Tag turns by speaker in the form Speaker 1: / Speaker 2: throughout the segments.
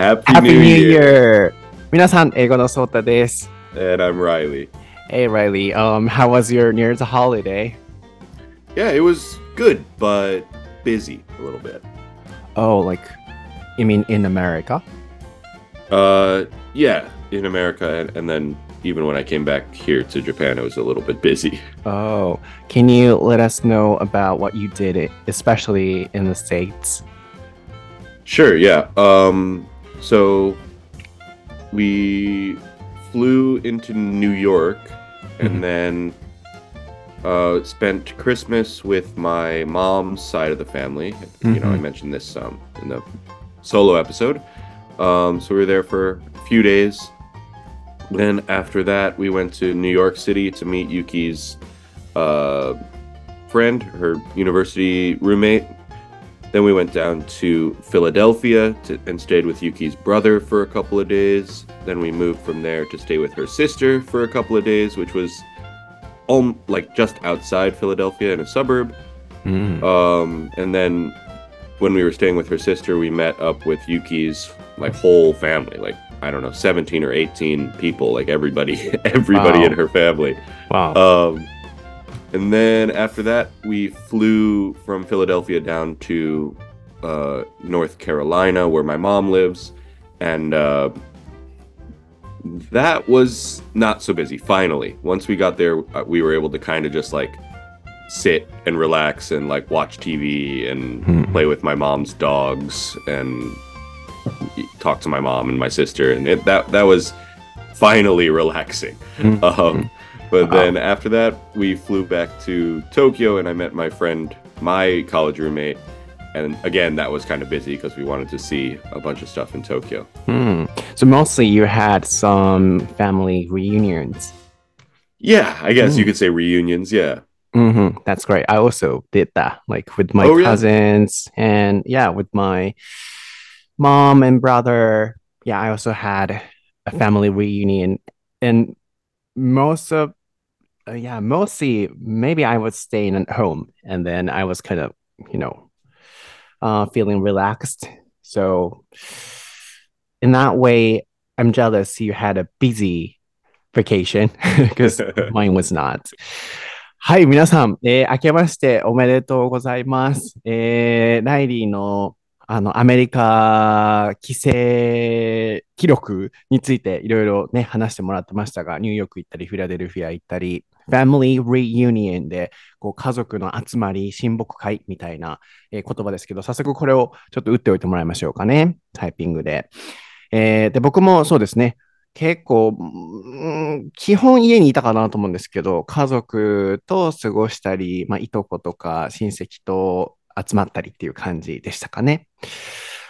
Speaker 1: Happy,
Speaker 2: Happy
Speaker 1: New,
Speaker 2: New
Speaker 1: Year.
Speaker 2: des.
Speaker 1: And I'm Reilly.
Speaker 2: Hey Reilly, um, how was your New Year's holiday?
Speaker 1: Yeah, it was good, but busy a little bit.
Speaker 2: Oh, like, you mean in America?
Speaker 1: Uh, yeah, in America, and, and then even when I came back here to Japan, it was a little bit busy.
Speaker 2: Oh, can you let us know about what you did, especially in the States?
Speaker 1: Sure, yeah. Um, so we flew into New York and
Speaker 2: Mhm.
Speaker 1: then uh, spent Christmas with my mom's side of the family. You know, I
Speaker 2: Mhm.
Speaker 1: mentioned this um, in the solo episode. Um, so we were there for a few days. Then after that, we went to New York City to meet Yuki's uh, friend, her university roommate. Then we went down to Philadelphia to, and stayed with Yuki's brother for a couple of days. Then we moved from there to stay with her sister for a couple of days, which was um, like just outside Philadelphia in a suburb.
Speaker 2: Mm.
Speaker 1: Um, and then when we were staying with her sister, we met up with Yuki's like whole family, like I don't know, 17 or 18 people, like everybody, everybody
Speaker 2: Wow.
Speaker 1: in her family.
Speaker 2: Wow.
Speaker 1: Um, and then after that, we flew from Philadelphia down to uh, North Carolina, where my mom lives, and uh, that was not so busy. Finally, once we got there, uh, we were able to kind of just like sit and relax and like watch TV and
Speaker 2: Hmm.
Speaker 1: play with my mom's dogs and talk to my mom and my sister, and it, that that was finally relaxing.
Speaker 2: Mm.
Speaker 1: Um, but
Speaker 2: Wow.
Speaker 1: then after that, we flew back to Tokyo, and I met my friend, my college roommate. And again, that was kind of busy because we wanted to see a bunch of stuff in Tokyo.
Speaker 2: Hmm. So mostly you had some family reunions.
Speaker 1: Yeah, I guess you
Speaker 2: Mm.
Speaker 1: could say reunions. Yeah.
Speaker 2: hmm That's great. I also did that, like with my
Speaker 1: Oh, yeah?
Speaker 2: cousins and yeah, with my mom and brother. Yeah, I also had a family reunion, and most of, uh, yeah, mostly maybe I was staying at home, and then I was kind of, you know, uh, feeling relaxed. So in that way, I'm jealous you had a busy vacation because mine was not. はい、皆さん、えー明けましておめでとうございます。えーライリーのあのアメリカ帰省記録についていろいろね、話してもらってましたが、ニューヨーク行ったり、フィラデルフィア行ったり、Family Reunion でこう家族の集まり、親睦会みたいな、えー言葉ですけど、早速これをちょっと打っておいてもらいましょうかね。タイピングで。えーで、僕もそうですね。結構、うん基本家にいたかなと思うんですけど、家族と過ごしたり、まあ、いとことか親戚と集まったりっていう感じでしたかね。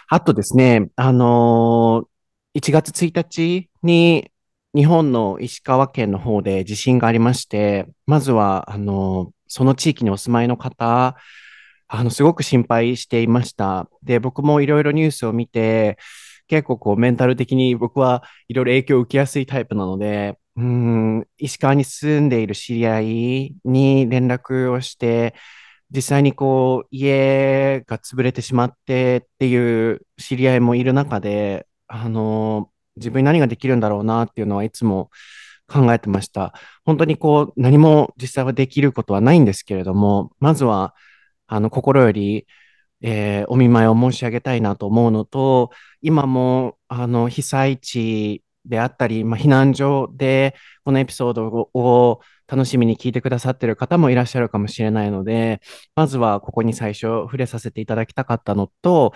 Speaker 2: あとですね、あのー1月1日に日本の石川県の方で地震がありまして、まずは、あのその地域にお住まいの方、あの、すごく心配していました。で、僕もいろいろニュースを見て、結構こうメンタル的に僕はいろいろ影響を受けやすいタイプなので、うん、石川に住んでいる知り合いに連絡をして、実際にこう家が潰れてしまってっていう知り合いもいる中で、あの、自分に何ができるんだろうなっていうのはいつも考えてました。本当にこう何も実際はできることはないんですけれども、まずはあの心より、えーお見舞いを申し上げたいなと思うのと、今もあの被災地であったり、まあ、避難所でこのエピソードを楽しみに聞いてくださってる方もいらっしゃるかもしれないので、まずはここに最初触れさせていただきたかったのと、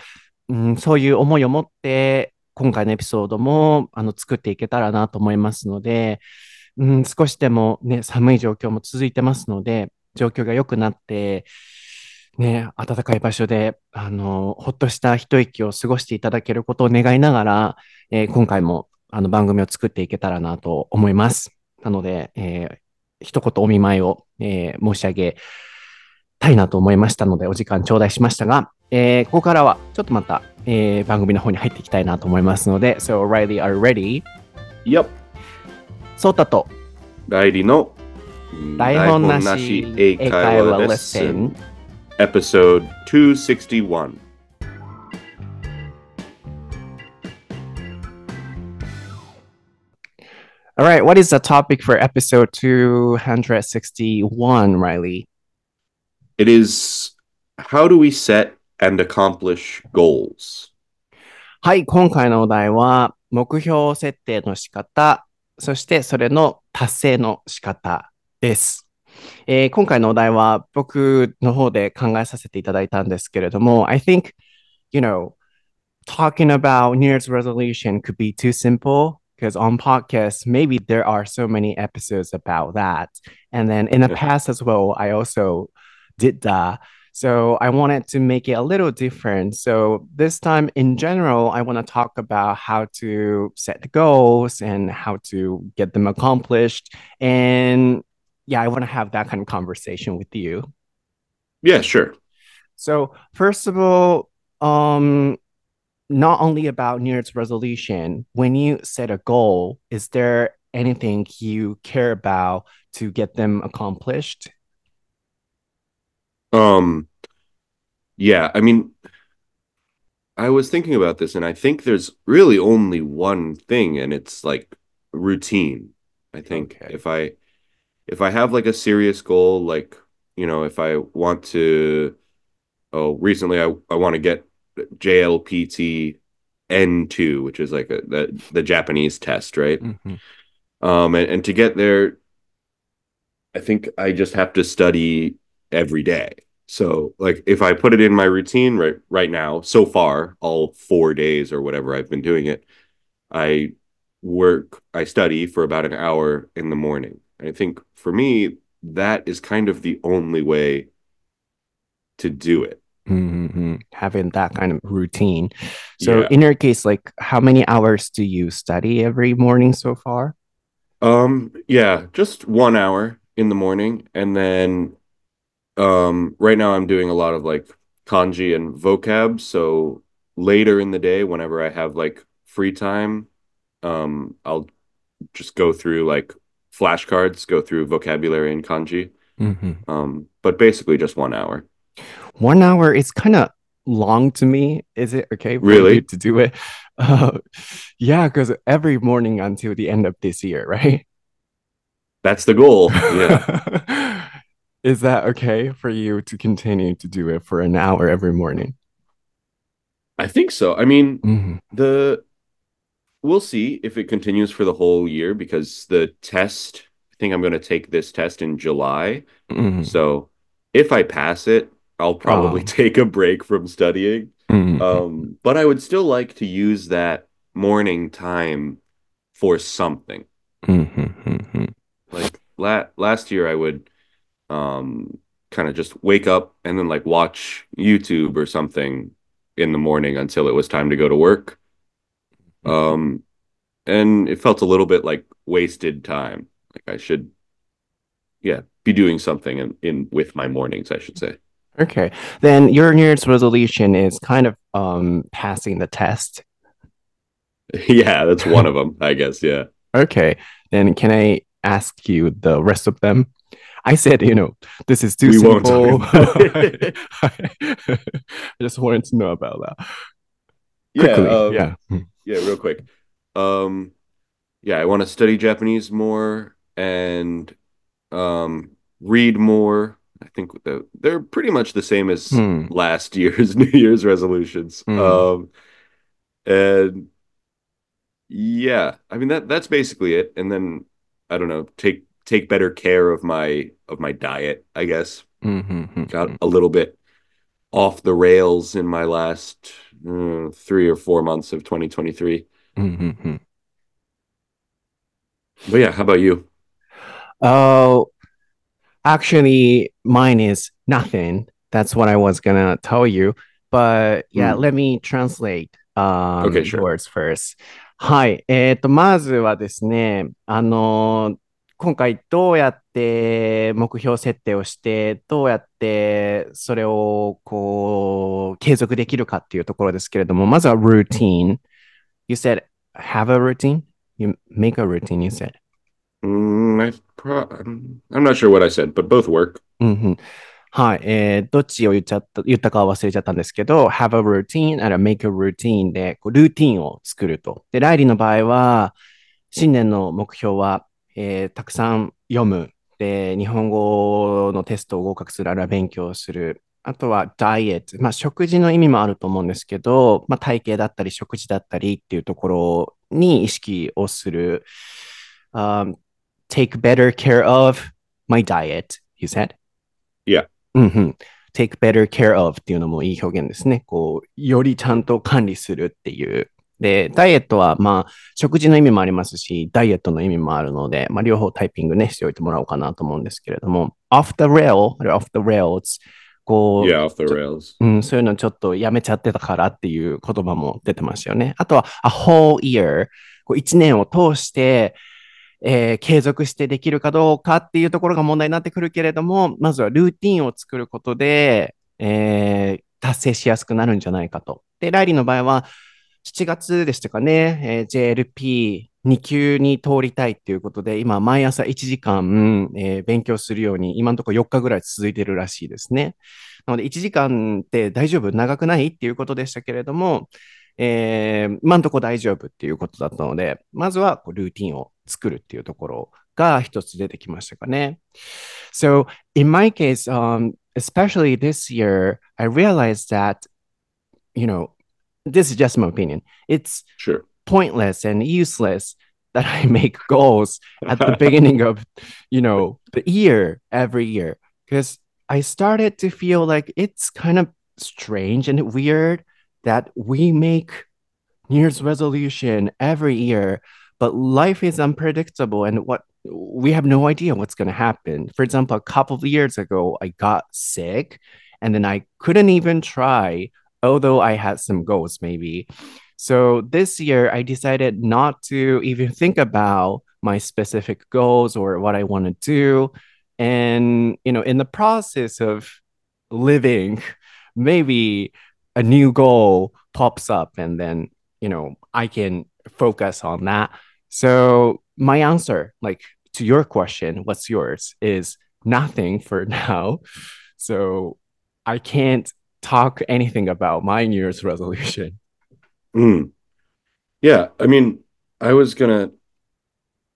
Speaker 2: うん、そういう思いを持って今回のエピソードもあの作っていけたらなと思いますので、うん、少しでもね、寒い状況も続いてますので、状況が良くなって、ね、暖かい場所で、あの、ほっとした一息を過ごしていただけることを願いながら、えー今回もあの番組を作っていけたらなと思います。なので、えー一言お見舞いを、えー申し上げたいなと思いましたので、お時間頂戴しましたが、えーここからはちょっとまた、えー、番組の方に入っていきたいなと思いますので、So, Reilly, are ready?
Speaker 1: Yep.
Speaker 2: ソータと
Speaker 1: ライリの
Speaker 2: 台本なし英会話レッスン
Speaker 1: Episode
Speaker 2: 261All right, what is the topic for episode 261, Reilly?
Speaker 1: It is how do we set and accomplish goals?
Speaker 2: はい、今回のお題は、目標設定の仕方、そしてそれの達成の仕方です。えー今回のお題は僕の方で考えさせていただいたんですけれども、I think, you know, talking about New Year's resolution could be too simple because on podcasts, maybe there are so many episodes about that. And then in the
Speaker 1: Yeah.
Speaker 2: past as well, I also did that. So I wanted to make it a little different. So this time in general, I want to talk about how to set the goals and how to get them accomplished. And yeah, I want to have that kind of conversation with you.
Speaker 1: Yeah, sure.
Speaker 2: So first of all, um, not only about New Year's resolution, when you set a goal, is there anything you care about to get them accomplished?
Speaker 1: Um yeah, I mean I was thinking about this and I think there's really only one thing and it's like routine. I think
Speaker 2: Okay.
Speaker 1: if I if I have like a serious goal like, you know, if I want to oh, recently I I want to get JLPT N2, which is like a, the the Japanese test, right?
Speaker 2: Mhm.
Speaker 1: Um, and, and to get there, I think I just have to study every day. So, like, if I put it in my routine right right now, so far, all four days or whatever I've been doing it, I work, I study for about an hour in the morning. I think for me, that is kind of the only way to do it.
Speaker 2: Mhm. Having that kind of routine. So
Speaker 1: Yeah.
Speaker 2: in your case, like how many hours do you study every morning so far?
Speaker 1: Um, yeah, just one hour in the morning, and then um, right now I'm doing a lot of like kanji and vocab. So later in the day, whenever I have like free time, um, I'll just go through like flashcards, go through vocabulary and kanji.
Speaker 2: Mhm.
Speaker 1: Um, but basically just one hour.
Speaker 2: One hour is kind of long to me. Is it okay for
Speaker 1: Really?
Speaker 2: you to do it? Uh, yeah, because every morning until the end of this year, right?
Speaker 1: That's the goal. Yeah.
Speaker 2: Is that okay for you to continue to do it for an hour every morning?
Speaker 1: I think so. I mean,
Speaker 2: Mhm.
Speaker 1: the we'll see if it continues for the whole year because the test, I think I'm going to take this test in July.
Speaker 2: Mhm.
Speaker 1: So if I pass it, I'll probably
Speaker 2: Oh.
Speaker 1: take a break from studying.
Speaker 2: Mhm.
Speaker 1: Um, but I would still like to use that morning time for something.
Speaker 2: Mhm. Mhm.
Speaker 1: Like la last year, I would um kind of just wake up and then like watch YouTube or something in the morning until it was time to go to work. Um, and it felt a little bit like wasted time. Like I should, yeah, be doing something in, in with my mornings, I should say.
Speaker 2: Okay. Then your New Year's resolution is kind of um passing the test.
Speaker 1: Yeah, that's one of them, I guess. Yeah.
Speaker 2: Okay. Then can I ask you the rest of them? I said, you know, this is too
Speaker 1: We
Speaker 2: simple. I just wanted to know about that.
Speaker 1: Yeah, um,
Speaker 2: yeah.
Speaker 1: yeah, real quick. Um, yeah, I want to study Japanese more and um read more. I think the, they're pretty much the same as
Speaker 2: Hmm.
Speaker 1: last year's New Year's resolutions.
Speaker 2: Hmm.
Speaker 1: Um, and yeah, I mean that that's basically it. And then I don't know, take take better care of my of my diet, I guess.
Speaker 2: Mhm.
Speaker 1: Got a little bit off the rails in my last uh, three or four months of 2023.
Speaker 2: Mhm.
Speaker 1: But yeah, how about you?
Speaker 2: Oh, actually, mine is nothing. That's what I was gonna tell you. But yeah,
Speaker 1: Hmm.
Speaker 2: let me translate um,
Speaker 1: Okay, sure.
Speaker 2: yours first. はい。えっと、まずはですね、あの、 今回どうやって目標設定をして、どうやってそれをこう、継続できるかっていうところですけれども、まずは routine. You said have a routine? You make a routine, you said.
Speaker 1: Mm, I pro I'm not sure what I said, but both work.
Speaker 2: うんうんはい、えーどっちを言っちゃった、言ったかは忘れちゃったんですけど、have a routine あるいは make a routine で、こうルーティンを作ると。で、ライリーの場合は、新年の目標は、えーたくさん読む。で、日本語のテストを合格する、あるいは勉強する。あとはダイエット。まあ、食事の意味もあると思うんですけど、まあ、体型だったり、食事だったりっていうところに意識をする。Um, take better care of my diet, you said?
Speaker 1: Yeah.
Speaker 2: うんうん。take better care of っていうのもいい表現ですね。こう、よりちゃんと管理するっていう。で、ダイエットは、まあ、食事の意味もありますし、ダイエットの意味もあるので、まあ、両方タイピングね、しておいてもらおうかなと思うんですけれども、off the rail, あるいは off the rails, こう、
Speaker 1: Yeah, off the rails.
Speaker 2: うん、そういうのちょっとやめちゃってたからっていう言葉も出てましたよね。あとは、a whole year、こう一年を通して、えー継続してできるかどうかっていうところが問題になってくるけれども、まずはルーティンを作ることで、えー達成しやすくなるんじゃないかと。で、ライリーの場合は、7月でしたかね、えー JLP2 級に通りたいっていうことで、今、毎朝1時間、えー勉強するように、今のところ4日ぐらい続いてるらしいですね。なので、1時間って大丈夫？長くない？っていうことでしたけれども、えー今のところ大丈夫っていうことだったので、まずはルーティンを作るっていうところが一つ出てきましたかね。So, in my case, um, especially this year, I realized that, you know, this is just my opinion. It's
Speaker 1: Sure.
Speaker 2: pointless and useless that I make goals at the beginning of, you know, the year every year because I started to feel like it's kind of strange and weird that we make New Year's resolution every year, but life is unpredictable and what we have no idea what's going to happen. For example, a couple of years ago, I got sick and then I couldn't even try, although I had some goals maybe. So this year, I decided not to even think about my specific goals or what I want to do. And, you know, in the process of living, maybe a new goal pops up and then, you know, I can focus on that. So my answer, like to your question, what's yours is nothing for now. So I can't talk anything about my New Year's resolution.
Speaker 1: Mm. Yeah, I mean, I was gonna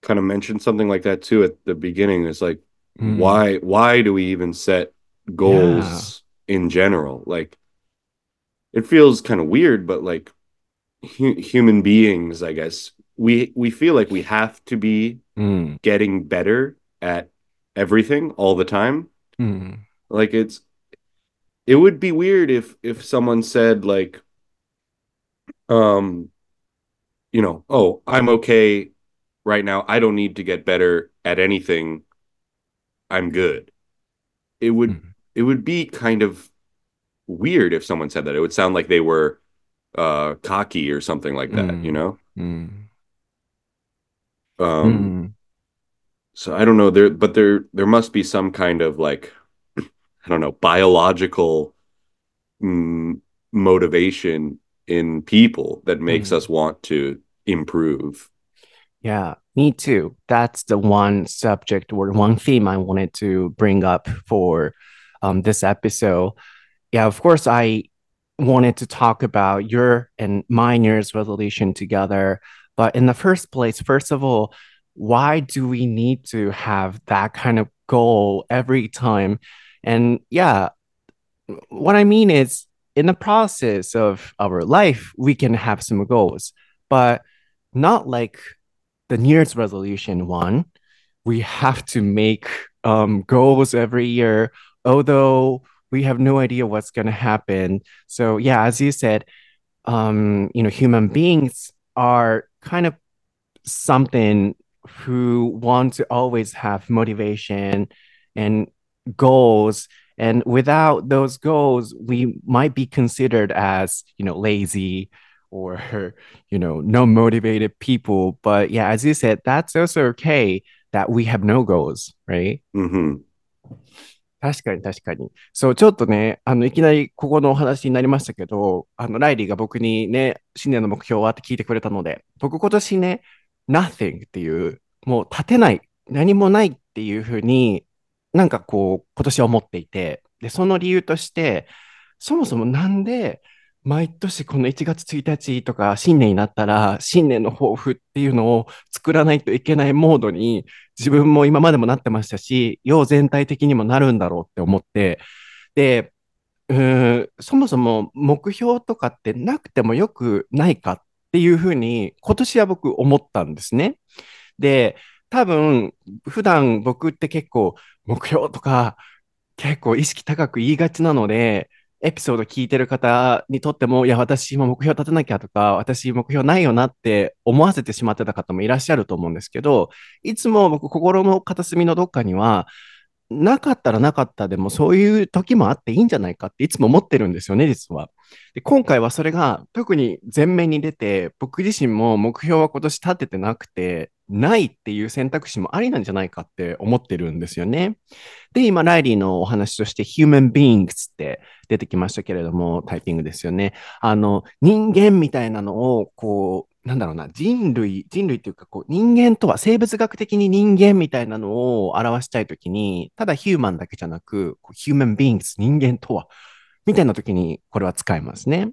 Speaker 1: kind of mention something like that too at the beginning. It's like,
Speaker 2: Mm.
Speaker 1: why why do we even set goals in general? Like, it feels kind of weird, but like hu human beings, I guess, we we feel like we have to be
Speaker 2: Mm,
Speaker 1: getting better at everything all the time.
Speaker 2: mm,
Speaker 1: Like it's it would be weird if if someone said like um you know, oh, I'm okay right now. I don't need to get better at anything. I'm good. It would
Speaker 2: mm.
Speaker 1: it would be kind of weird if someone said that. It would sound like they were uh cocky or something like that,
Speaker 2: Mm.
Speaker 1: you know?
Speaker 2: Mm,
Speaker 1: Um
Speaker 2: mm,
Speaker 1: so I don't know there but there there must be some kind of like I don't know biological mm, motivation in people that makes
Speaker 2: Mm.
Speaker 1: us want to improve.
Speaker 2: Yeah, me too. That's the one subject or one theme I wanted to bring up for um, this episode. Yeah, of course, I wanted to talk about your and my New Year's resolution together. But in the first place, first of all, why do we need to have that kind of goal every time? And yeah, what I mean is, in the process of our life, we can have some goals, but not like the New Year's resolution one. We have to make um, goals every year, although we have no idea what's going to happen. So, yeah, as you said, um, you know, human beings are kind of something who want to always have motivation and goals and without those goals we might be considered as you know lazy or you know no motivated people but yeah as you said that's also okay that we have no goals right
Speaker 1: hmm
Speaker 2: 確かに確かに。そう、ちょっとね、あの、いきなりここのお話になりましたけど、あの、ライリーが僕にね、新年の目標はって聞いてくれたので、僕今年ね、nothing っていう、もう立てない、何もないっていうふうに、なんかこう、今年は思っていて、で、その理由として、そもそもなんで毎年この1月1日とか新年になったら新年の抱負っていうのを作らないといけないモードに自分も今までもなってましたし、世全体的にもなるんだろうって思って、で、うん、そもそも目標とかってなくてもよくないかっていうふうに今年は僕思ったんですね。で、多分普段僕って結構目標とか結構意識高く言いがちなので、エピソード聞いてる方にとっても、いや、私今目標立てなきゃとか、私目標ないよなって思わせてしまってた方もいらっしゃると思うんですけど、いつも僕心の片隅のどっかには、なかったらなかったでもそういう時もあっていいんじゃないかっていつも思ってるんですよね、実は。で今回はそれが特に前面に出て、僕自身も目標は今年立ててなくて、ないっていう選択肢もありなんじゃないかって思ってるんですよね。で、今、ライリーのお話として human beings って出てきましたけれども、タイピングですよね。あの、人間みたいなのを、こう、なんだろうな、人類、人類っていうか、こう、人間とは、生物学的に人間みたいなのを表したいときに、ただヒューマンだけじゃなく、ヒューマンビーングス、人間とは、みたいなときに、これは使いますね。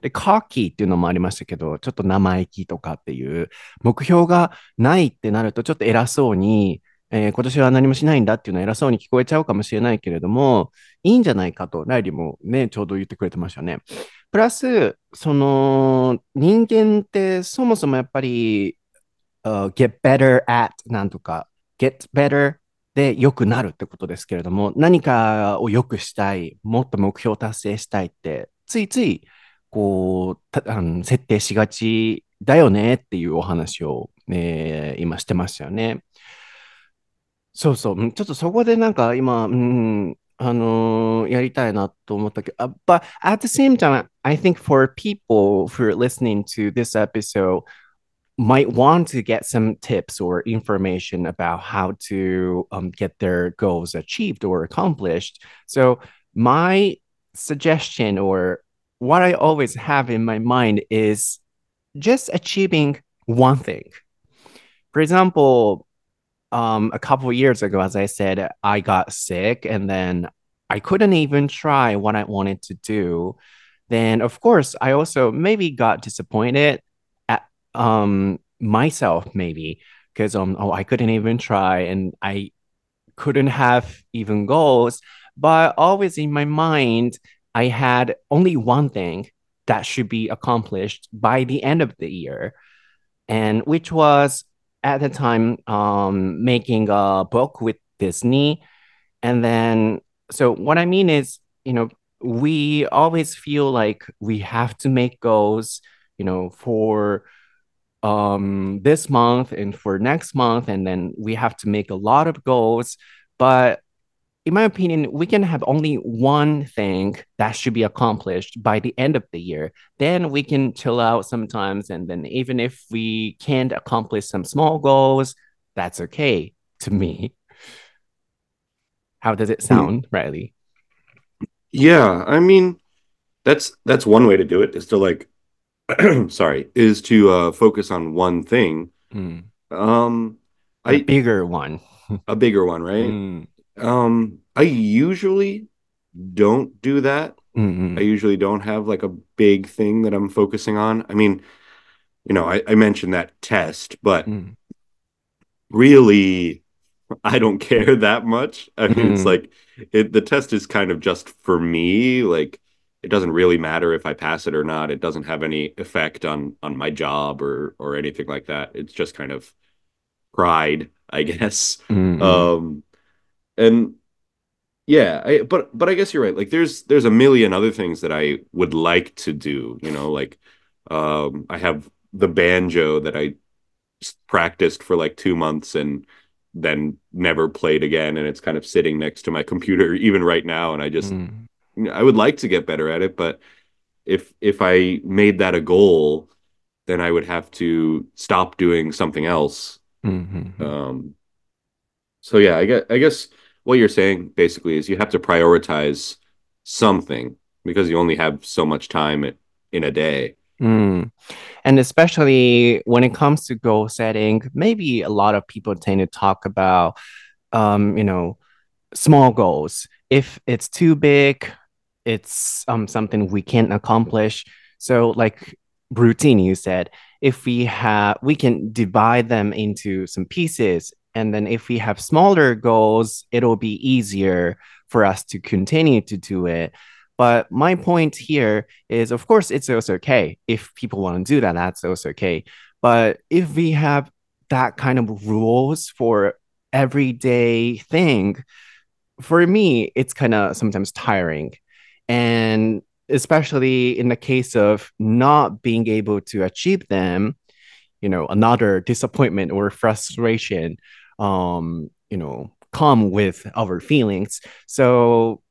Speaker 2: で、カーキーっていうのもありましたけど、ちょっと生意気とかっていう、目標がないってなると、ちょっと偉そうに、えー、今年は何もしないんだっていうのは偉そうに聞こえちゃうかもしれないけれども、いいんじゃないかと、ライリーもね、ちょうど言ってくれてましたね。プラス、その、人間ってそもそもやっぱり、uh, get better at なんとか、get better で良くなるってことですけれども、何かを良くしたい、もっと目標を達成したいって、ついつい、こう、たあの設定しがちだよねっていうお話を、えー、今してましたよね。そうそう。ちょっとそこでなんか今、うん、あのー、やりたいなと思ったけど、uh, but at the same time, I think for people who are listening to this episode might want to get some tips or information about how to um, get their goals achieved or accomplished. So my suggestion or what I always have in my mind is just achieving one thing. For example, um, a couple of years ago, as I said, I got sick and then I couldn't even try what I wanted to do. Then, of course, I also maybe got disappointed at um, myself, maybe because um, oh, I couldn't even try and I couldn't have even goals. But always in my mind, I had only one thing that should be accomplished by the end of the year, and which was at the time um, making a book with Disney. And then, so what I mean is, you know, we always feel like we have to make goals, you know, for um, this month and for next month. And then we have to make a lot of goals. But in my opinion, we can have only one thing that should be accomplished by the end of the year. Then we can chill out sometimes. And then even if we can't accomplish some small goals, that's okay to me. How does it sound, Reilly?
Speaker 1: Yeah, I mean, that's that's one way to do it is to like sorry, is to uh focus on one thing.
Speaker 2: Mm.
Speaker 1: Um
Speaker 2: a I, bigger one.
Speaker 1: a bigger one, right? Mm. Um, I usually don't do that.
Speaker 2: Mm-hmm.
Speaker 1: I usually don't have like a big thing that I'm focusing on. I mean, you know, I, I mentioned that test, but mm. really, I don't care that much. I mean, mm. it's like it, the test is kind of just for me. Like, it doesn't really matter if I pass it or not. It doesn't have any effect on on my job or or anything like that. It's just kind of pride, I guess.
Speaker 2: Mm-hmm.
Speaker 1: Um, and yeah I, but but i guess you're right like there's there's a million other things that i would like to do you know like um i have the banjo that i practiced for like two months and then never played again and it's kind of sitting next to my computer even right now and i just mm. i would like to get better at it but if if i made that a goal then i would have to stop doing something else
Speaker 2: mm-hmm.
Speaker 1: um so yeah i guess i guess what you're saying basically is you have to prioritize something because you only have so much time in a day.
Speaker 2: Mm. And especially when it comes to goal setting, maybe a lot of people tend to talk about, um, you know, small goals. If it's too big, it's um something we can't accomplish. So like routine, you said, if we have we can divide them into some pieces and then if we have smaller goals, it'll be easier for us to continue to do it. But my point here is, of course, it's also okay if people want to do that. That's also okay. But if we have that kind of rules for everyday thing, for me, it's kind of sometimes tiring. And especially in the case of not being able to achieve them, you know, another disappointment or frustration, um, you know, come with our feelings. So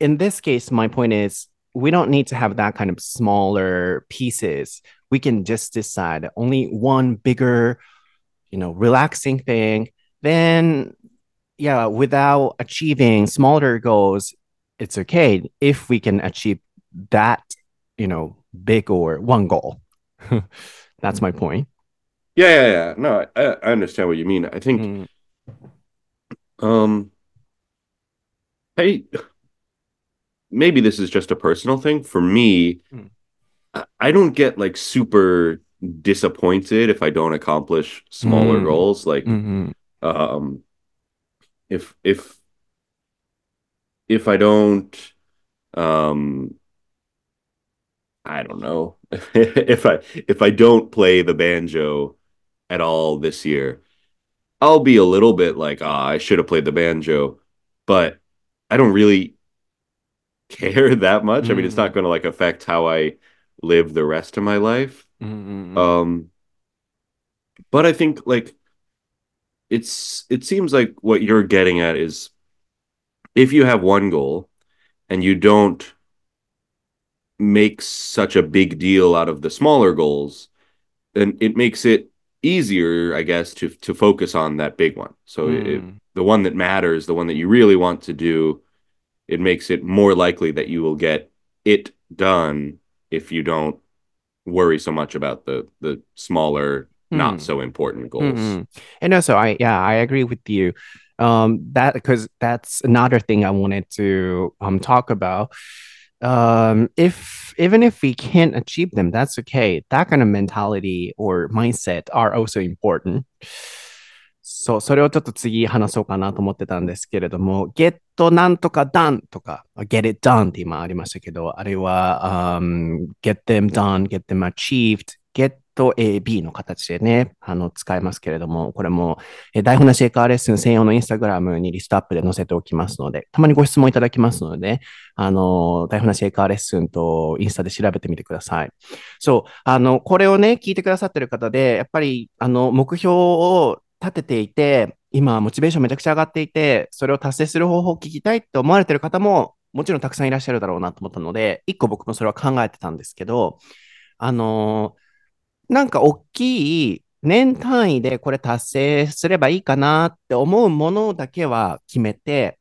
Speaker 2: in this case, my point is we don't need to have that kind of smaller pieces. We can just decide only one bigger, you know, relaxing thing. Then, yeah, without achieving smaller goals, it's okay if we can achieve that, you know, big or one goal. That's my point.
Speaker 1: Yeah, yeah, yeah. No, I, I understand what you mean. I think,
Speaker 2: Mm,
Speaker 1: um, hey, maybe this is just a personal thing. For me,
Speaker 2: Mm.
Speaker 1: I I don't get like super disappointed if I don't accomplish smaller
Speaker 2: Mm.
Speaker 1: goals. Like,
Speaker 2: mhm,
Speaker 1: um, if if if I don't, um, I don't know, if I if I don't play the banjo at all this year, I'll be a little bit like, ah, I should have played the banjo, but I don't really care that much. I mean, it's
Speaker 2: Mm.
Speaker 1: not going to like affect how I live the rest of my life.
Speaker 2: mm, mm,
Speaker 1: Um, but I think like it's it seems like what you're getting at is if you have one goal and you don't make such a big deal out of the smaller goals, then it makes it easier, I guess, to to focus on that big one. So it,
Speaker 2: mm,
Speaker 1: the one that matters, the one that you really want to do, it makes it more likely that you will get it done if you don't worry so much about the the smaller, not
Speaker 2: mm.
Speaker 1: so important goals.
Speaker 2: Mm-mm. And also, I yeah, I agree with you. Um, that because that's another thing I wanted to um talk about. Um, if even if we can't achieve them, that's okay. That kind of mentality or mindset are also important. そう、それをちょっと次話そうかなと思ってたんですけれども、get なんとか done とか、get it done って今ありましたけど、あれは、um, get them done, get them achieved, get A、B の形でね、あの、使えますけれども、これも、えー台本なし英会話レッスン専用のインスタグラムにリストアップで載せておきますので、たまにご質問いただきますので、あの、台本なし英会話レッスンとインスタで調べてみてください。そう、あの、これをね、聞いてくださってる方で、やっぱり、あの、目標を立てていて、今、モチベーションめちゃくちゃ上がっていて、それを達成する方法を聞きたいって思われてる方も、もちろんたくさんいらっしゃるだろうなと思ったので、一個僕もそれは考えてたんですけど、あのなんか大きい年単位でこれ達成すればいいかなって思うものだけは決めて、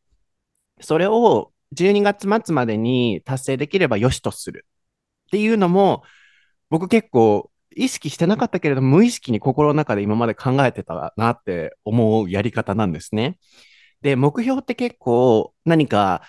Speaker 2: それを12月末までに達成できればよしとするっていうのも、僕結構意識してなかったけれど、無意識に心の中で今まで考えてたなって思うやり方なんですね。で、目標って結構何か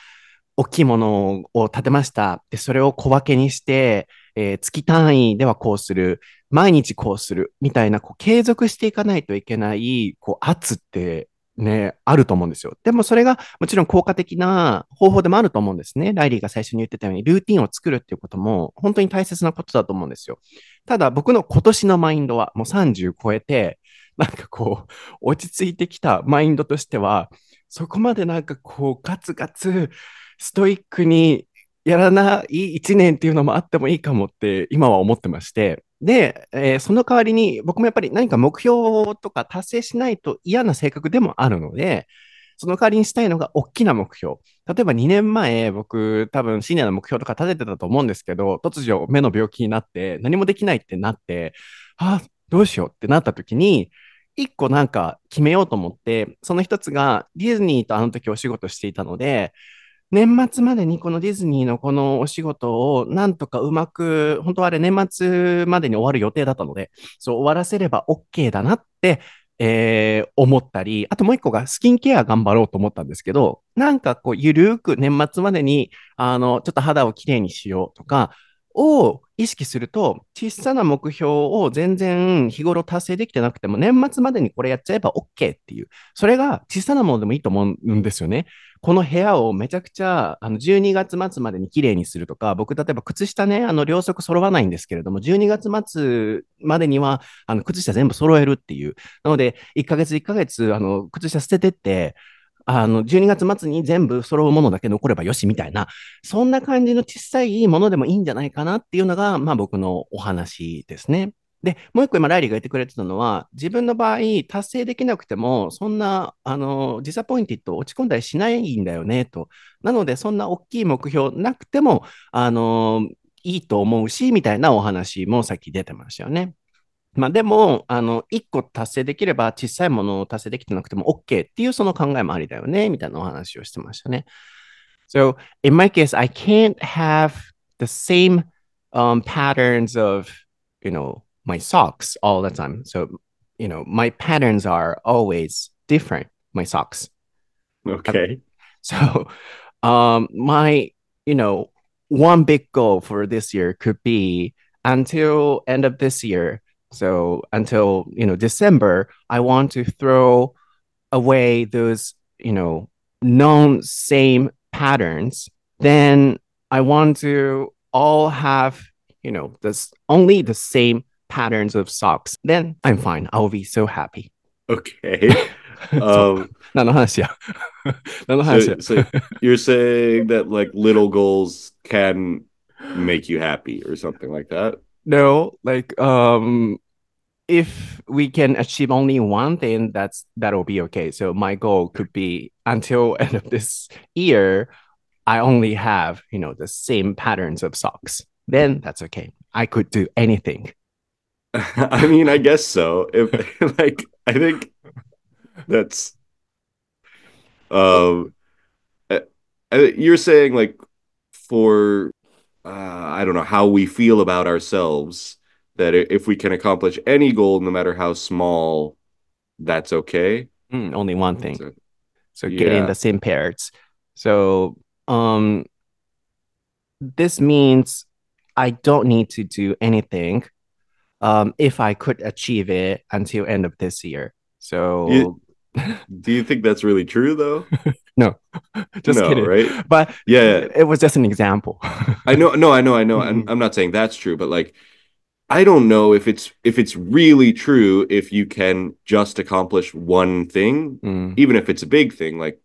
Speaker 2: 大きいものを立てました。で、それを小分けにして、えー月単位ではこうする、毎日こうする、みたいな、こう、継続していかないといけない、こう、圧ってね、あると思うんですよ。でもそれがもちろん効果的な方法でもあると思うんですね。ライリーが最初に言ってたように、ルーティンを作るっていうことも、本当に大切なことだと思うんですよ。ただ、僕の今年のマインドは、もう30超えて、なんかこう、落ち着いてきたマインドとしては、そこまでなんかこう、ガツガツ、ストイックにやらない一年っていうのもあってもいいかもって今は思ってまして、で、えーその代わりに僕もやっぱり何か目標とか達成しないと嫌な性格でもあるので、その代わりにしたいのが大きな目標。例えば2年前、僕多分シニアの目標とか立ててたと思うんですけど、突如目の病気になって何もできないってなって、あ、どうしようってなった時に、一個なんか決めようと思って、その一つがディズニーとあの時お仕事していたので、年末までにこのディズニーのこのお仕事をなんとかうまく、本当はあれ年末までに終わる予定だったので、そう終わらせれば OK だなって、えー思ったり、あともう一個がスキンケア頑張ろうと思ったんですけど、なんかこう、ゆるーく年末までに、あの、ちょっと肌をきれいにしようとか、を意識すると、小さな目標を全然日頃達成できてなくても、年末までにこれやっちゃえば OK っていう、それが小さなものでもいいと思うんですよね。この部屋をめちゃくちゃ、あの、12月末までに綺麗にするとか、僕、例えば靴下ね、あの、両足揃わないんですけれども、12月末までには、あの、靴下全部揃えるっていう。なので、1ヶ月1ヶ月、あの、靴下捨ててって、あの、12月末に全部揃うものだけ残ればよしみたいな、そんな感じの小さいものでもいいんじゃないかなっていうのが、まあ僕のお話ですね。で、もう一個今、ライリーが言ってくれてたのは、自分の場合、達成できなくても、そんな、あの、ディサポインティッド落ち込んだりしないんだよね、と。なので、そんな大きい目標なくても、あの、いいと思うし、みたいなお話もさっき出てましたよね。まあでも、あの、一個達成できれば小さいものを達成できてなくても OK っていうその考えもありだよね、みたいなお話をしてましたね。So, in my case, I can't have the same um, patterns of, you know, my socks all the time. So, you know, my patterns are always different, my socks.
Speaker 1: Okay.
Speaker 2: So, um, my, you know, one big goal for this year could be until end of this year. so until you know December, I want to throw away those you know known same patterns. Then I want to all have you know this only the same patterns of socks. Then I'm fine. I'll be so happy.
Speaker 1: Okay. um, so, so you're saying that like little goals can make you happy or something like that?
Speaker 2: No, like um if we can achieve only one thing, that's that'll be okay. So my goal could be until end of this year, I only have, you know, the same patterns of socks. Then that's okay. I could do anything.
Speaker 1: I mean, I guess so. If like I think that's um I- I- you're saying like for uh I don't know how we feel about ourselves that if we can accomplish any goal no matter how small that's okay.
Speaker 2: Mm, only one thing.
Speaker 1: So-
Speaker 2: So getting
Speaker 1: Yeah.
Speaker 2: the same pairs. So um this means I don't need to do anything um if I could achieve it until end of this year. So
Speaker 1: You- Do you think that's really true though?
Speaker 2: No, just
Speaker 1: no,
Speaker 2: kidding.
Speaker 1: right?
Speaker 2: But
Speaker 1: Yeah.
Speaker 2: it was just an example.
Speaker 1: I know, no, I know, I know. I'm,
Speaker 2: Mhm.
Speaker 1: I'm not saying that's true, but like, I don't know if it's if it's really true if you can just accomplish one thing,
Speaker 2: Mm,
Speaker 1: even if it's a big thing, like,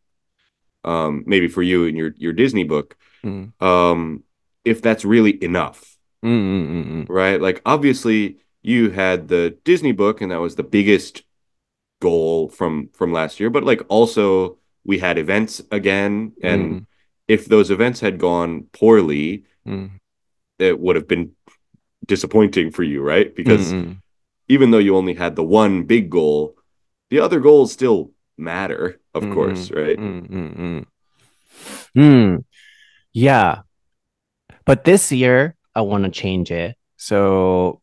Speaker 1: um, maybe for you in your your Disney book,
Speaker 2: mm,
Speaker 1: um, if that's really enough,
Speaker 2: mm, mm, mm, mm.
Speaker 1: right? Like, obviously, you had the Disney book, and that was the biggest goal from from last year, but like also we had events again, and
Speaker 2: Mm.
Speaker 1: if those events had gone poorly,
Speaker 2: Mm,
Speaker 1: it would have been disappointing for you, right? Because
Speaker 2: mm, mm.
Speaker 1: even though you only had the one big goal, the other goals still matter, of
Speaker 2: Mhm.
Speaker 1: course, right?
Speaker 2: Mm, mm, mm. Mm, yeah. But this year, I want to change it. So,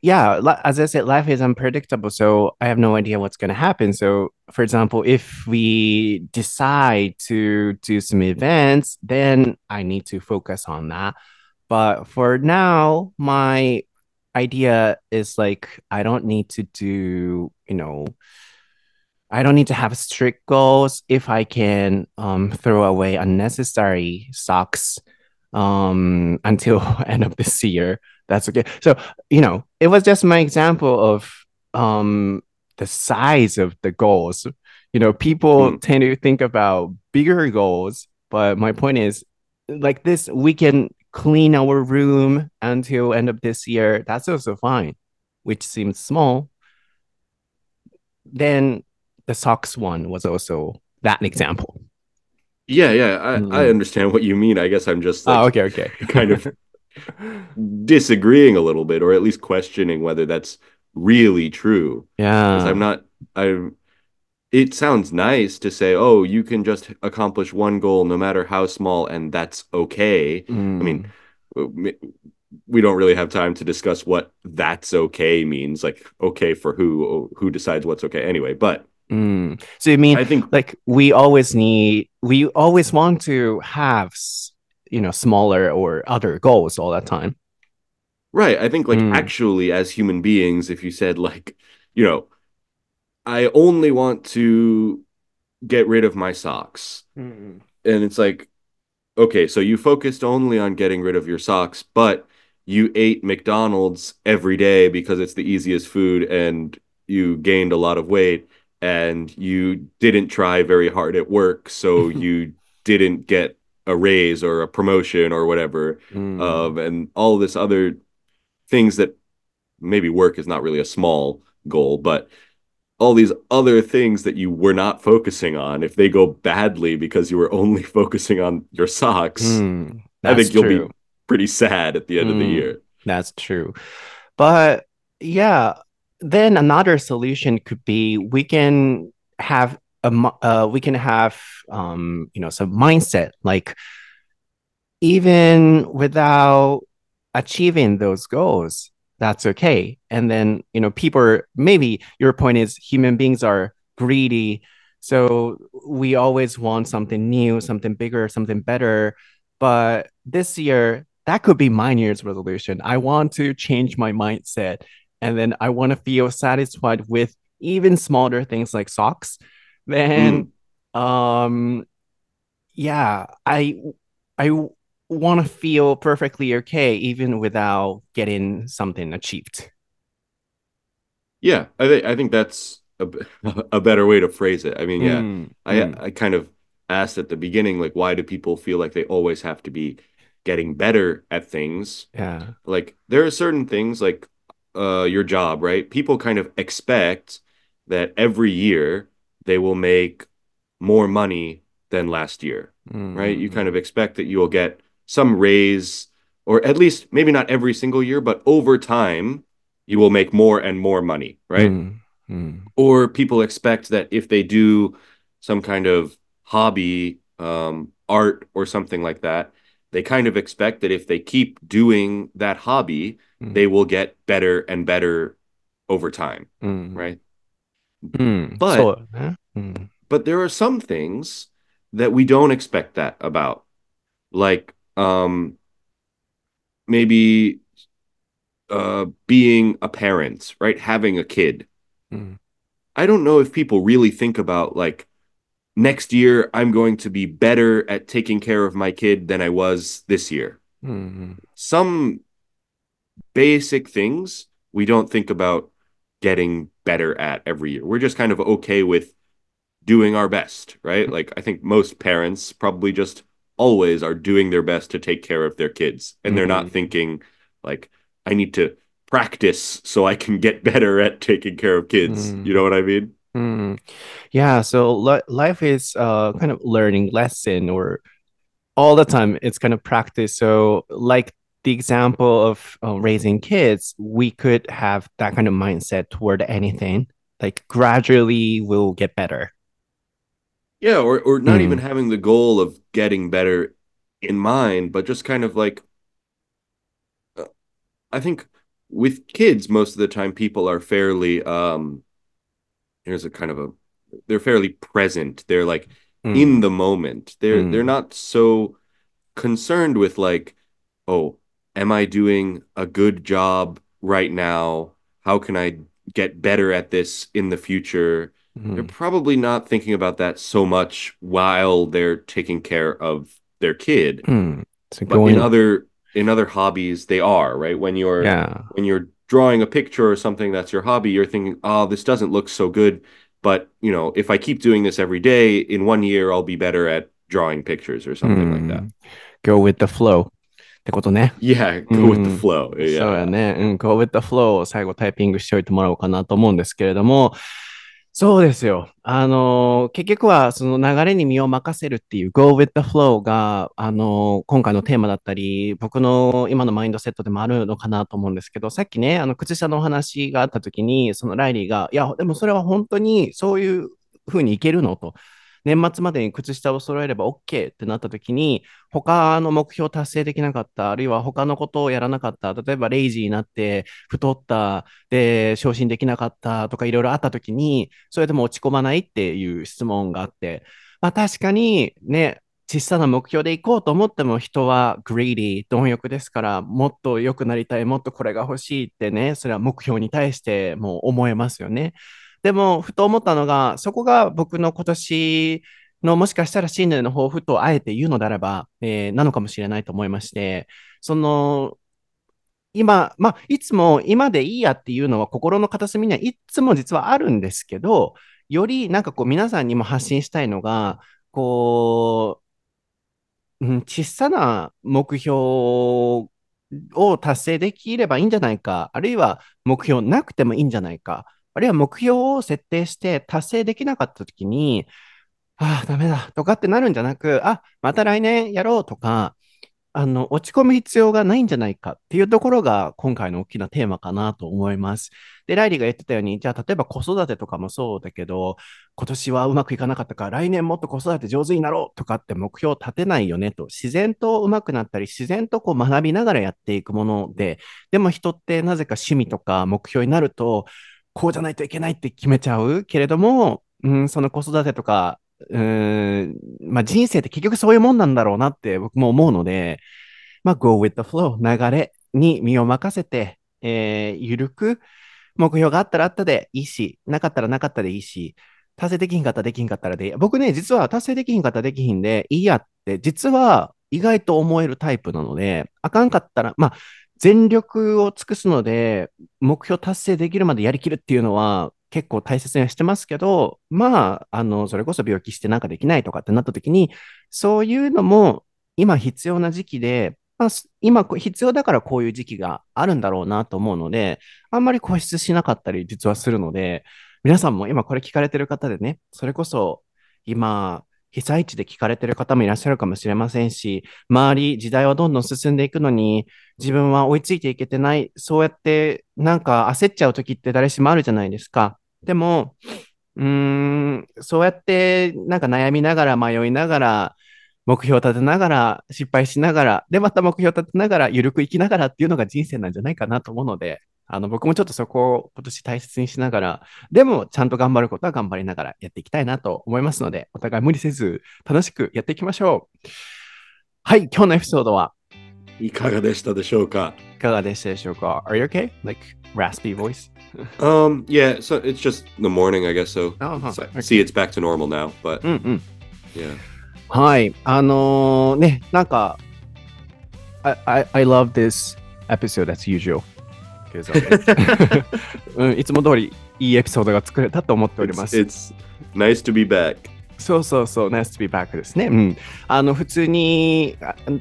Speaker 2: yeah, as I said, life is unpredictable. So, I have no idea what's going to happen. So, for example, if we decide to do some events, then I need to focus on that. But for now, my idea is like, I don't need to do, you know, I don't need to have strict goals if I can um, throw away unnecessary socks um, until end of this year. That's okay. So, you know, it was just my example of um, the size of the goals. You know, people
Speaker 1: Mm.
Speaker 2: tend to think about bigger goals, but my point is like this, we can clean our room until end of this year. That's also fine, which seems small. Then the socks one was also that example.
Speaker 1: Yeah, yeah, I, I
Speaker 2: Mm.
Speaker 1: understand what you mean. I guess I'm just like
Speaker 2: oh, okay, okay.
Speaker 1: kind of disagreeing a little bit, or at least questioning whether that's really true.
Speaker 2: yeah.
Speaker 1: I'm not. I'm. It sounds nice to say, "Oh, you can just accomplish one goal, no matter how small, and that's okay."
Speaker 2: Mm,
Speaker 1: mean, we don't really have time to discuss what that's okay means. Like, okay for who? Who decides what's okay? Anyway, but
Speaker 2: Mm. So you mean
Speaker 1: I think
Speaker 2: like we always need, we always want to have, you know, smaller or other goals all the time.
Speaker 1: right. I think like
Speaker 2: Mm.
Speaker 1: actually as human beings, if you said like, you know, I only want to get rid of my socks,
Speaker 2: Mm.
Speaker 1: and it's like okay, so you focused only on getting rid of your socks, but you ate McDonald's every day because it's the easiest food and you gained a lot of weight and you didn't try very hard at work, so you didn't get a raise or a promotion or whatever.
Speaker 2: Mm.
Speaker 1: Um, and all this other things that maybe work is not really a small goal, but all these other things that you were not focusing on, if they go badly because you were only focusing on your socks,
Speaker 2: Mm.
Speaker 1: I think you'll
Speaker 2: true.
Speaker 1: be pretty sad at the end of the
Speaker 2: Mm.
Speaker 1: year.
Speaker 2: That's true. But yeah, then another solution could be we can have a uh, we can have um you know some mindset like even without achieving those goals, that's okay. And then, you know, people are, maybe your point is human beings are greedy. So we always want something new, something bigger, something better. But this year, that could be my Year's resolution. I want to change my mindset. And then I want to feel satisfied with even smaller things like socks. Then
Speaker 1: Mm,
Speaker 2: um yeah, I I want to feel perfectly okay even without getting something achieved.
Speaker 1: yeah, I think I think that's a, b- a better way to phrase it. I mean, yeah,
Speaker 2: Mm,
Speaker 1: I
Speaker 2: mm,
Speaker 1: I kind of asked at the beginning, like, why do people feel like they always have to be getting better at things?
Speaker 2: yeah.
Speaker 1: like there are certain things like uh your job, right? People kind of expect that every year they will make more money than last year, right? You
Speaker 2: Mm,
Speaker 1: kind of expect that you will get some raise, or at least maybe not every single year, but over time, you will make more and more money, right?
Speaker 2: Mm, mm.
Speaker 1: Or people expect that if they do some kind of hobby, um, art, or something like that, they kind of expect that if they keep doing that hobby,
Speaker 2: mm.
Speaker 1: they will get better and better over time, right? But
Speaker 2: so, huh?
Speaker 1: but there are some things that we don't expect that about, like um, maybe uh, being a parent, right? Having a kid.
Speaker 2: Mm.
Speaker 1: I don't know if people really think about like next year I'm going to be better at taking care of my kid than I was this year.
Speaker 2: Mm-hmm.
Speaker 1: Some basic things we don't think about getting better at every year. We're just kind of okay with doing our best, right? Hmm. Like I think most parents probably just always are doing their best to take care of their kids and they're not
Speaker 2: mm-hmm.
Speaker 1: thinking like i need to practice so i can get better at taking care of kids. Mm. you know what i mean?
Speaker 2: Mm. yeah so li- life is uh, kind of learning lesson or all the time it's kind of practice. So like the example of uh, raising kids we could have that kind of mindset toward anything. Like gradually we'll get better.
Speaker 1: Yeah, or or not even
Speaker 2: Mm,
Speaker 1: having the goal of getting better in mind, but just kind of like uh, I think with kids most of the time people are fairly um here's a kind of a they're fairly present. They're like in
Speaker 2: mm,
Speaker 1: the moment. They're they're
Speaker 2: mm,
Speaker 1: not so concerned with like, oh, am I doing a good job right now? How can I get better at this in the future? They're
Speaker 2: mm,
Speaker 1: probably not thinking about that so much while they're taking care of their kid,
Speaker 2: mm. So
Speaker 1: but in
Speaker 2: going,
Speaker 1: other in other hobbies they are, right? When you're
Speaker 2: yeah.
Speaker 1: when you're drawing a picture or something that's your hobby, you're thinking, "Oh, this doesn't look so good." But, you know, if I keep doing this every day, in one year I'll be better at drawing pictures or
Speaker 2: う
Speaker 1: something like that.
Speaker 2: ん。go with the flow ってことね。
Speaker 1: Yeah,
Speaker 2: う
Speaker 1: go with the
Speaker 2: ん。
Speaker 1: flow.
Speaker 2: そうや
Speaker 1: Yeah.
Speaker 2: ね。うん。go with the flow を最後タイピングしておいてもらおうかなと思うんですけれども、 そうですよ。あの、結局はその流れに身を任せるっていう go with the flow が、あの、今回のテーマだったり、僕の今のマインドセットでもあるのかなと思うんですけど、さっきね、あの、靴下のお話があった時に、そのライリーが、いや、でもそれは本当にそういうふうにいけるのと。年末までに靴下を揃えれば OK ってなった時に、他の目標達成できなかった、あるいは他のことをやらなかった、例えばレイジーになって太った、で、昇進できなかったとかいろいろあった時に、それでも落ち込まないっていう質問があって、まあ確かにね、小さな目標で行こうと思っても人はグリーディー、貪欲ですから、もっと良くなりたい、もっとこれが欲しいってね、それは目標に対しても思えますよね。でも、ふと思ったのが、そこが僕の今年のもしかしたら新年の抱負とあえて言うのであれば、えー、なのかもしれないと思いまして、その、今、まあ、いつも今でいいやっていうのは心の片隅にはいつも実はあるんですけど、よりなんかこう皆さんにも発信したいのが、こう、うん、小さな目標を達成できればいいんじゃないか、あるいは目標なくてもいいんじゃないか、あるいは目標を設定して達成できなかったときに、ああ、ダメだとかってなるんじゃなく、あ、また来年やろうとか、あの、落ち込む必要がないんじゃないかっていうところが今回の大きなテーマかなと思います。で、ライリーが言ってたように、じゃあ例えば子育てとかもそうだけど、今年はうまくいかなかったから来年もっと子育て上手になろうとかって目標を立てないよねと、自然とうまくなったり、自然とこう学びながらやっていくもので、でも人ってなぜか趣味とか目標になると、こうじゃないといけないって決めちゃうけれども、うん、その子育てとかうん、まあ人生って結局そういうもんなんだろうなって僕も思うので、まあ go with the flow、流れに身を任せて、えー、ゆるく目標があったらあったでいいし、なかったらなかったでいいし、達成できひんかったらできひんかったらでいい。僕ね、実は達成できひんかったらできひんでいいやって、実は意外と思えるタイプなので、あかんかったら、まあ、全力を尽くすので、目標達成できるまでやりきるっていうのは、結構大切にはしてますけど、まあ、あの、それこそ病気してなんかできないとかってなった時に、そういうのも今必要な時期で、まあ、今必要だからこういう時期があるんだろうなと思うので、あんまり固執しなかったり実はするので、皆さんも今これ聞かれてる方でね、それこそ今、被災地で聞かれてる方もいらっしゃるかもしれませんし、周り、時代はどんどん進んでいくのに、自分は追いついていけてない、そうやってなんか焦っちゃう時って誰しもあるじゃないですか。でも、うーん、そうやってなんか悩みながら迷いながら、目標を立てながら、失敗しながら、で、また目標を立てながら、ゆるく生きながらっていうのが人生なんじゃないかなと思うので、あの、僕もちょっとそこを今年大切にしながら、でもちゃんと頑張ることは頑張りながらやっていきたいなと思いますので、お互い無理せず楽しくやっていきましょう。はい、今日のエピソードはい
Speaker 1: かがでしたでしょうか
Speaker 2: いかがでしたでしょうか ?Are you okay? Like raspy voice?
Speaker 1: um, yeah, so it's just the morning, I guess so. Oh, huh. so okay. See, it's back to normal now, but
Speaker 2: yeah. はい、あのー、ね、なんか、I, I, I love this episode as usual. うん、いつも通りいいエピソードが作れたと思っております。
Speaker 1: It's, it's nice to be back.
Speaker 2: そうそうそう、Nice to be back ですね。うん。あの、普通に、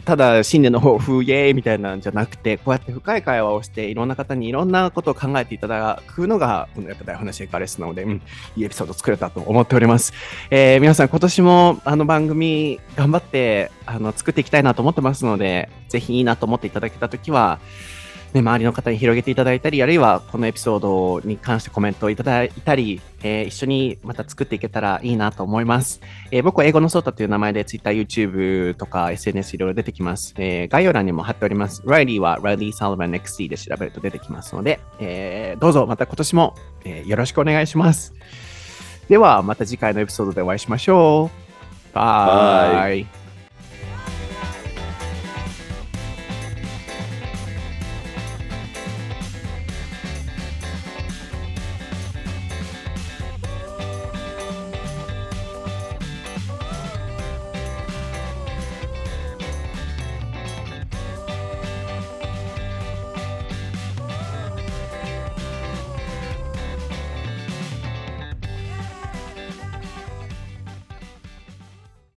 Speaker 2: ただ新年の抱負、イエーイみたいなんじゃなくて、こうやって深い会話をして、いろんな方にいろんなことを考えていただくのが、このやっぱ台本のシェイカーレスなので、うん、いいエピソード作れたと思っております。えー、皆さん今年もあの番組頑張って、あの、作っていきたいなと思ってますので、ぜひいいなと思っていただけたときは、ね、周りの方に広げていただいたり、あるいはこのエピソードに関してコメントをいただいたり、えー、一緒にまた作っていけたらいいなと思います。えー、僕は英語のソータという名前で Twitter、YouTube とか SNS いろいろ出てきます。えー、概要欄にも貼っております。ライリーは Riley Sullivan XC で調べると出てきますので、えー、どうぞまた今年も、えー、よろしくお願いします。ではまた次回のエピソードでお会いしましょう。バイ。